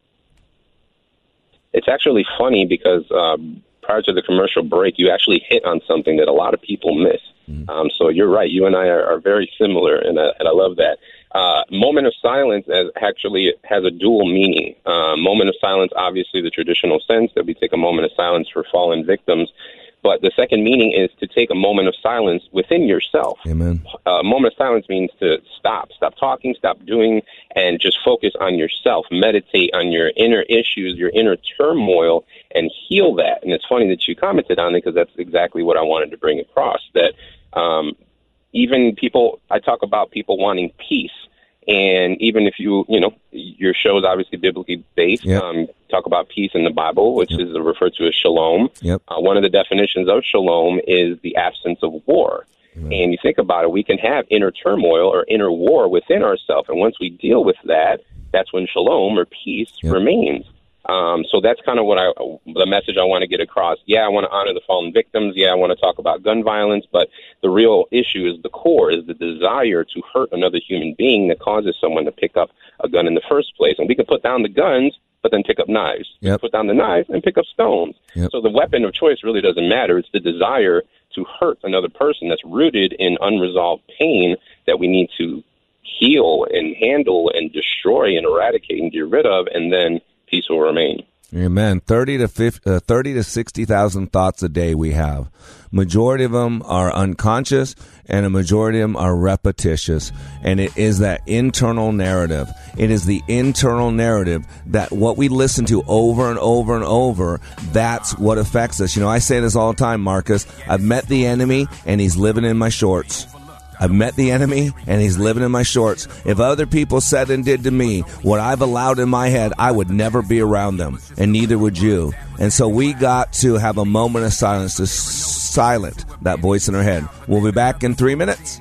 It's actually funny because um, prior to the commercial break, you actually hit on something that a lot of people miss. Um, so you're right. You and I are, are very similar, and I, and I love that. Uh, moment of silence as actually has a dual meaning. Uh, moment of silence, obviously, the traditional sense that we take a moment of silence for fallen victims. But the second meaning is to take a moment of silence within yourself. Amen. A moment of silence means to stop, stop talking, stop doing, and just focus on yourself. Meditate on your inner issues, your inner turmoil, and heal that. And it's funny that you commented on it because that's exactly what I wanted to bring across. That um, even people, I talk about people wanting peace. And even if you, you know, your show is obviously biblically based, Yep. um, talk about peace in the Bible, which is referred to as shalom. Yep. Uh, one of the definitions of shalom is the absence of war. And you think about it, we can have inner turmoil or inner war within ourselves. And once we deal with that, that's when shalom or peace remains. Um, so that's kind of what I, the message I want to get across. Yeah, I want to honor the fallen victims. Yeah, I want to talk about gun violence, but the real issue is the core, is the desire to hurt another human being that causes someone to pick up a gun in the first place. And we can put down the guns, but then pick up knives. Yep. Put down the knives and pick up stones. Yep. So the weapon of choice really doesn't matter. It's the desire to hurt another person that's rooted in unresolved pain that we need to heal and handle and destroy and eradicate and get rid of, and then peace will remain. Amen. Thirty to 50, uh, thirty to sixty thousand thoughts a day we have. Majority of them are unconscious, and a majority of them are repetitious. And it is that internal narrative. It is the internal narrative that what we listen to over and over and over. That's what affects us. You know, I say this all the time, Marcus. I've met the enemy, and he's living in my shorts. I've met the enemy and he's living in my shorts. If other people said and did to me what I've allowed in my head, I would never be around them, and neither would you. And so we got to have a moment of silence to silent that voice in our head. We'll be back in three minutes.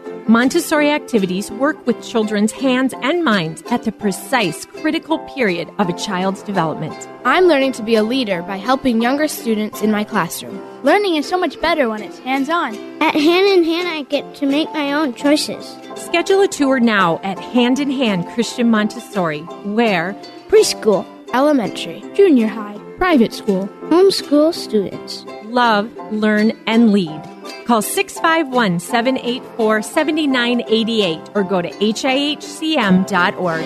Montessori activities work with children's hands and minds at the precise critical period of a child's development. I'm learning to be a leader by helping younger students in my classroom. Learning is so much better when it's hands on. At Hand in Hand, I get to make my own choices. Schedule a tour now at Hand in Hand Christian Montessori, where preschool, elementary, junior high, private school, homeschool students love, learn, and lead. Call 651 784 7988 or go to HIHCM.org.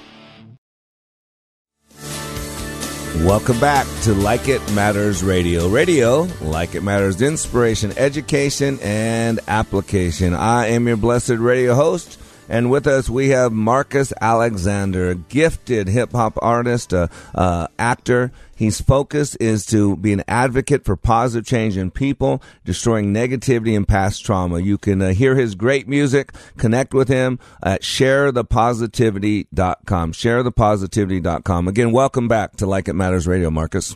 Welcome back to Like It Matters Radio. Radio, like it matters, inspiration, education, and application. I am your blessed radio host. And with us, we have Marcus Alexander, a gifted hip hop artist, uh, uh, actor. His focus is to be an advocate for positive change in people, destroying negativity and past trauma. You can uh, hear his great music, connect with him at sharethepositivity.com. Sharethepositivity.com. Again, welcome back to Like It Matters Radio, Marcus.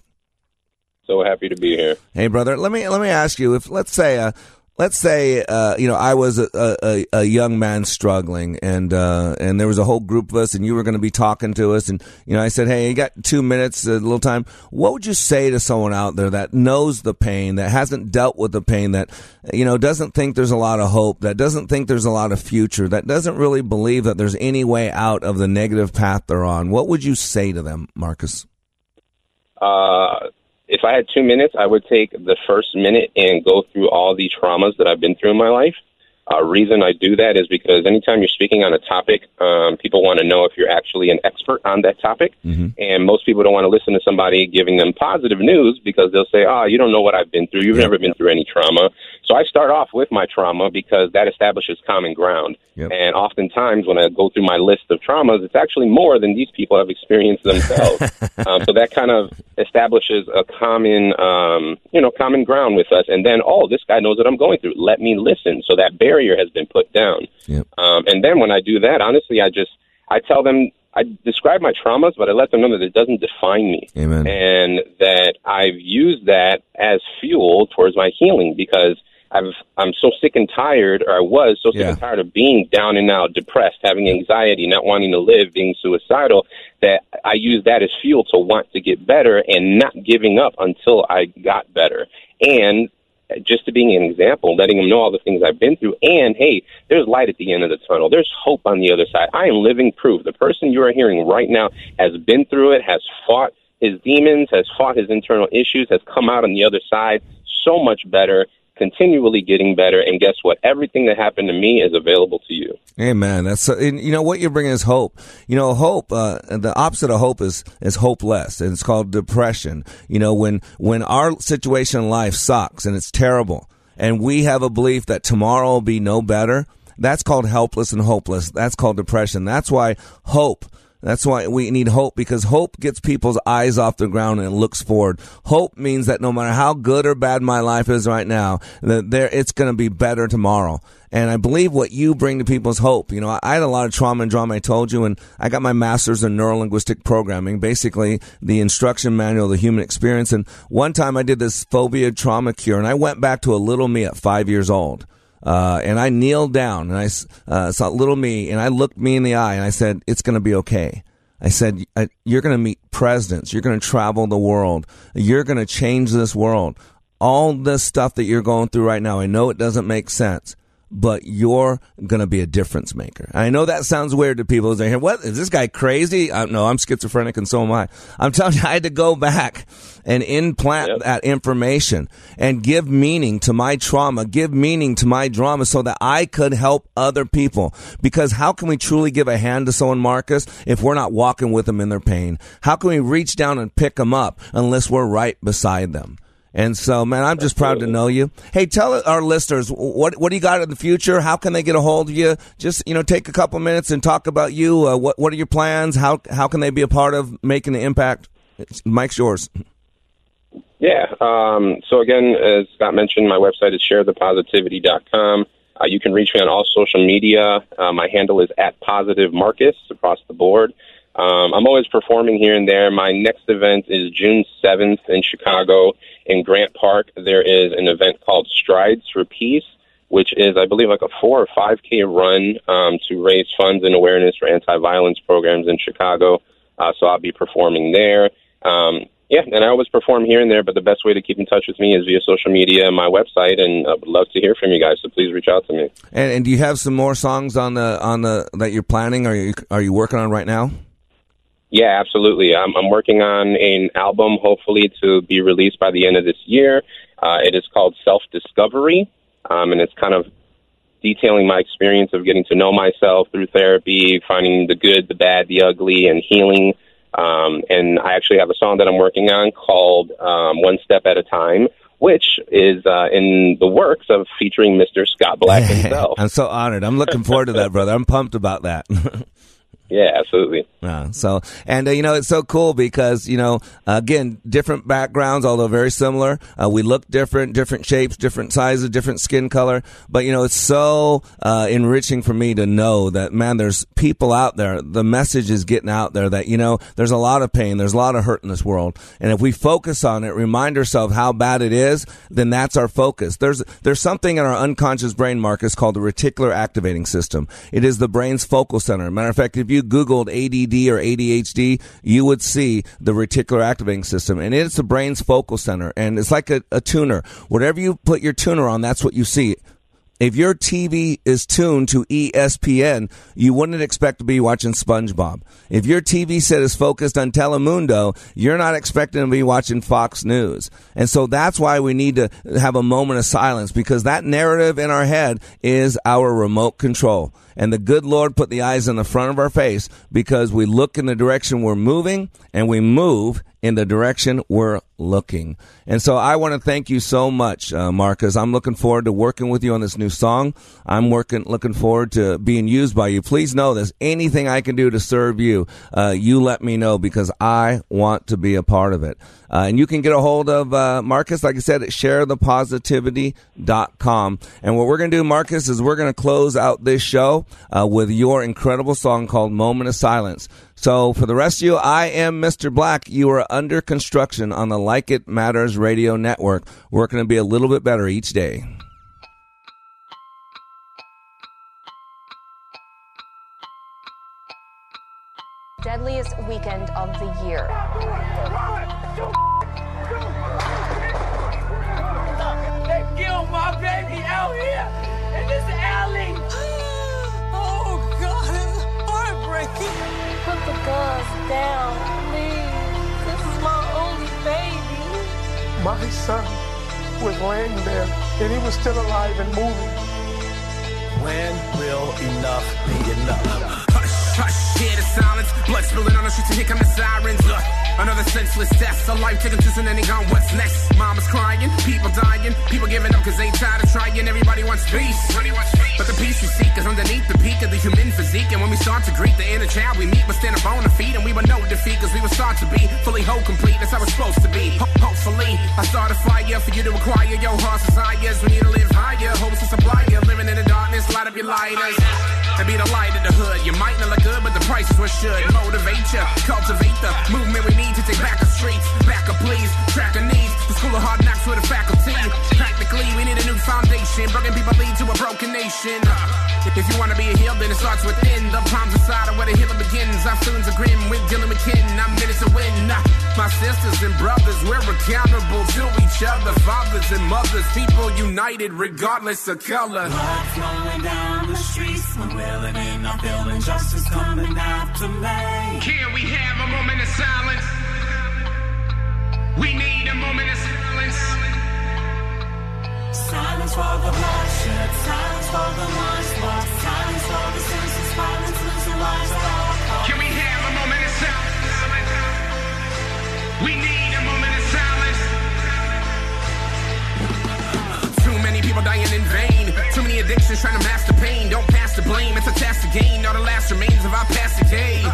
So happy to be here. Hey, brother, let me let me ask you if let's say uh, let's say uh, you know I was a, a, a young man struggling, and uh, and there was a whole group of us, and you were going to be talking to us, and you know I said, hey, you got two minutes, a little time. What would you say to someone out there that knows the pain, that hasn't dealt with the pain, that you know doesn't think there's a lot of hope, that doesn't think there's a lot of future, that doesn't really believe that there's any way out of the negative path they're on? What would you say to them, Marcus? Uh, if I had two minutes, I would take the first minute and go through all the traumas that I've been through in my life. Uh, reason I do that is because anytime you're speaking on a topic, um, people want to know if you're actually an expert on that topic. Mm-hmm. And most people don't want to listen to somebody giving them positive news because they'll say, oh, you don't know what I've been through. You've Yep. never been through any trauma. So I start off with my trauma because that establishes common ground. Yep. And oftentimes when I go through my list of traumas, it's actually more than these people have experienced themselves. um, so that kind of establishes a common, um, you know, common ground with us. And then, oh, this guy knows what I'm going through. Let me listen. So that barrier has been put down. Yep. Um, and then when I do that, honestly, I just I tell them I describe my traumas, but I let them know that it doesn't define me, Amen. and that I've used that as fuel towards my healing because. I've, I'm so sick and tired, or I was so sick Yeah. and tired of being down and out, depressed, having anxiety, not wanting to live, being suicidal, that I used that as fuel to want to get better and not giving up until I got better. And just to being an example, letting them know all the things I've been through, and hey, there's light at the end of the tunnel. There's hope on the other side. I am living proof. The person you are hearing right now has been through it, has fought his demons, has fought his internal issues, has come out on the other side so much better, continually getting better. And guess what? Everything that happened to me is available to you. Amen. That's uh, you know what you're bringing is hope. You know, hope. Uh, the opposite of hope is is hopeless, and it's called depression. You know, when when our situation in life sucks and it's terrible, and we have a belief that tomorrow will be no better. That's called helpless and hopeless. That's called depression. That's why hope. That's why we need hope because hope gets people's eyes off the ground and looks forward. Hope means that no matter how good or bad my life is right now, that there it's going to be better tomorrow. And I believe what you bring to people's hope. You know, I, I had a lot of trauma and drama. I told you, and I got my master's in neuro linguistic programming, basically the instruction manual of the human experience. And one time I did this phobia trauma cure, and I went back to a little me at five years old. Uh, and I kneeled down and I uh, saw little me and I looked me in the eye and I said, it's going to be okay. I said, you're going to meet presidents. You're going to travel the world. You're going to change this world. All this stuff that you're going through right now, I know it doesn't make sense, but you're going to be a difference maker. I know that sounds weird to people. They hear, what? Is this guy crazy? Uh, no, I'm schizophrenic and so am I. I'm telling you, I had to go back and implant that information and give meaning to my trauma, give meaning to my drama so that I could help other people. Because how can we truly give a hand to someone, Marcus, if we're not walking with them in their pain? How can we reach down and pick them up unless we're right beside them? And so, man, I'm just proud to know you. Hey, tell our listeners what what do you got in the future? How can they get a hold of you? Just you know, take a couple minutes and talk about you. Uh, what what are your plans? How how can they be a part of making an impact? It's, Mike's yours. Yeah. Um, so again, as Scott mentioned, my website is sharethepositivity.com. Uh, you can reach me on all social media. Uh, my handle is at positive Marcus across the board. Um, I'm always performing here and there. My next event is June 7th in Chicago in Grant Park. There is an event called Strides for Peace. which is, I believe, like a four or five K run um, to raise funds and awareness for anti-violence programs in Chicago. Uh, so I'll be performing there. Um, yeah, and I always perform here and there, but the best way to keep in touch with me is via social media and my website, and I would love to hear from you guys. So please reach out to me. And, and do you have some more songs on the on the that you're planning? Are you are you working on right now? Yeah, absolutely. I'm, I'm working on an album, hopefully to be released by the end of this year. Uh, it is called Self Discovery, um, and it's kind of detailing my experience of getting to know myself through therapy, finding the good, the bad, the ugly, and healing. Um, and I actually have a song that I'm working on called um, One Step at a Time, which is uh, in the works of featuring Mr. Scott Black himself. I'm so honored. I'm looking forward to that, brother. I'm pumped about that. Yeah, absolutely. Yeah. So, and uh, you know, it's so cool because you know, again, different backgrounds, although very similar. Uh, we look different, different shapes, different sizes, different skin color. But you know, it's so uh, enriching for me to know that man, there's people out there. The message is getting out there that you know, there's a lot of pain, there's a lot of hurt in this world, and if we focus on it, remind ourselves how bad it is, then that's our focus. There's there's something in our unconscious brain, Marcus, called the reticular activating system. It is the brain's focal center. Matter of fact, if you Googled ADD or ADHD, you would see the reticular activating system. And it's the brain's focal center. And it's like a, a tuner. Whatever you put your tuner on, that's what you see. If your TV is tuned to ESPN, you wouldn't expect to be watching SpongeBob. If your TV set is focused on Telemundo, you're not expecting to be watching Fox News. And so that's why we need to have a moment of silence because that narrative in our head is our remote control. And the good Lord put the eyes in the front of our face because we look in the direction we're moving and we move in the direction we're looking. And so I want to thank you so much, uh, Marcus. I'm looking forward to working with you on this new song. I'm working, looking forward to being used by you. Please know this. Anything I can do to serve you, uh, you let me know because I want to be a part of it. Uh, and you can get a hold of uh, Marcus, like I said, at sharethepositivity.com. And what we're going to do, Marcus, is we're going to close out this show uh, with your incredible song called Moment of Silence. So for the rest of you, I am Mr. Black. You are under construction on the Like It Matters radio network. We're going to be a little bit better each day. Deadliest weekend of the year. My son was laying there and he was still alive and moving. When will enough be enough? Hush, hush, hear the silence. Blood spilling on the streets and here come the sirens. Look, another senseless death. A life taken too soon and they gone, what's next? Mama's crying, people dying, people giving up cause they tired of trying. Everybody wants peace. But the peace we seek is underneath the peak of the human physique. And when we start to greet the inner child, we meet, we stand up on our feet. And we will know defeat cause we will start to be fully whole, complete. That's how it's supposed to be. Ho- hopefully, I start a fire for you to acquire your heart's desires. We need to live higher, hopes to supply you. Living in the darkness, light up your lighters. And be the light of the hood. You might not look good, but the price is what should motivate you. Cultivate the movement we need to take back the streets. Back up, please. Track the needs. The school of hard knocks with a faculty. Practically, we need a new foundation. Broken people lead to a broken nation. Uh, if you want to be a healed, then it starts within. The palms inside of where the healing begins. Our feelings are grim. We're dealing with kin. I'm minutes to win. Uh, my sisters and brothers, we're accountable to each other. Fathers and mothers, people united regardless of color. Blood flowing down the streets. I'm willing and I'm feeling justice coming after me. Can we have a moment of silence? We need moment of silence. Silence for the bloodshed, silence for the ones lost, silence for the senseless violence, losing lives at all costs. Can we have a moment of silence? We need a moment of silence. Too many people dying in vain. Too many addictions trying to mask the pain. Don't pass the blame, it's a task to gain. All the last remains of our past decay.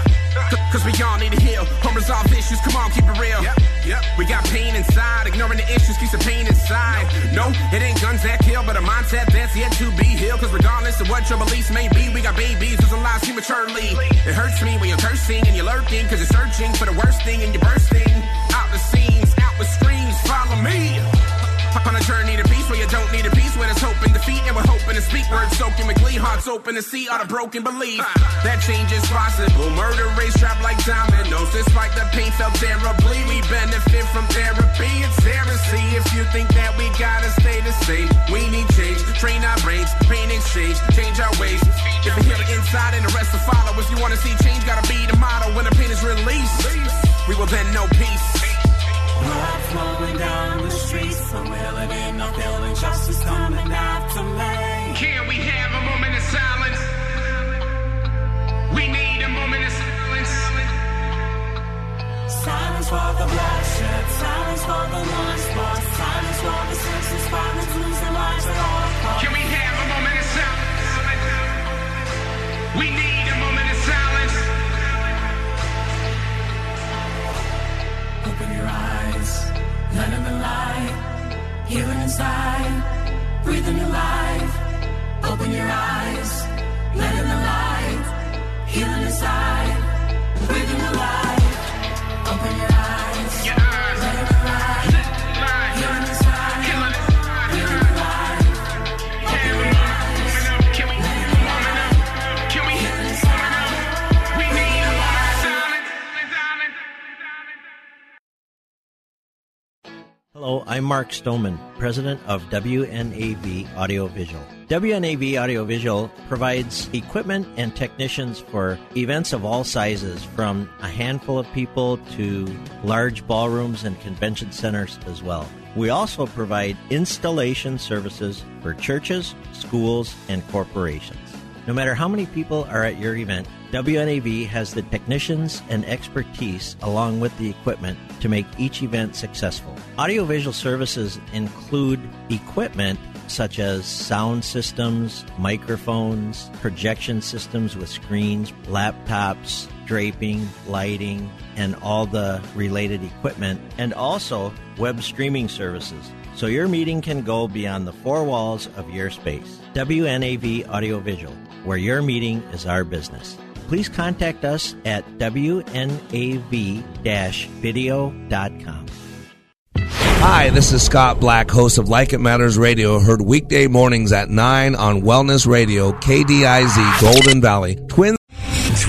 Cause we all need to heal. Unresolved issues, come on, keep it real. We got pain inside, ignoring the issues keeps the pain inside. No, it ain't guns that kill, but a mindset that's yet to be healed. Cause regardless of what your beliefs may be, we got babies losing lives prematurely. It hurts me when you're cursing and you're lurking, cause you're searching for the worst thing and you're bursting. Out the seams, out with screams, follow me. Hop on a journey to peace where you don't need a peace, where there's hope and defeat, and we're open to speak, words soaking with glee, hearts open to see all the broken belief. That change is possible. Murder race trapped like dominoes. Despite the pain felt terribly, we benefit from therapy. It's heresy if you think that we gotta stay the same. We need change, train our brains, pain exchange, change our ways. If we heal the inside and the rest will follow. If you wanna see change, gotta be the motto. When the pain is released, we will then know peace. Blood flowing down the streets, so we're living, no feeling justice coming after me. Can we have a moment of silence? We need a moment of silence. Silence for the bloodshed, silence for the lunch box, silence for the senseless violence, losing lives at all costs. Can we have a moment of silence? We need a moment of silence. Open your eyes, let in the light, hear it inside, breathe in your life. Open your eyes, let in the light, healing inside, breathe in I'm Mark Stoneman, president of WNAV Audiovisual. WNAV Audiovisual provides equipment and technicians for events of all sizes, from a handful of people to large ballrooms and convention centers as well. We also provide installation services for churches, schools, and corporations. No matter how many people are at your event, WNAV has the technicians and expertise along with the equipment to make each event successful. Audiovisual services include equipment such as sound systems, microphones, projection systems with screens, laptops, draping, lighting, and all the related equipment, and also web streaming services so your meeting can go beyond the four walls of your space. WNAV Audiovisual, where your meeting is our business. Please contact us at wnav-video.com. Hi, this is Scott Black, host of Like It Matters Radio, heard weekday mornings at 9 on Wellness Radio, KDIZ, Golden Valley, Twin.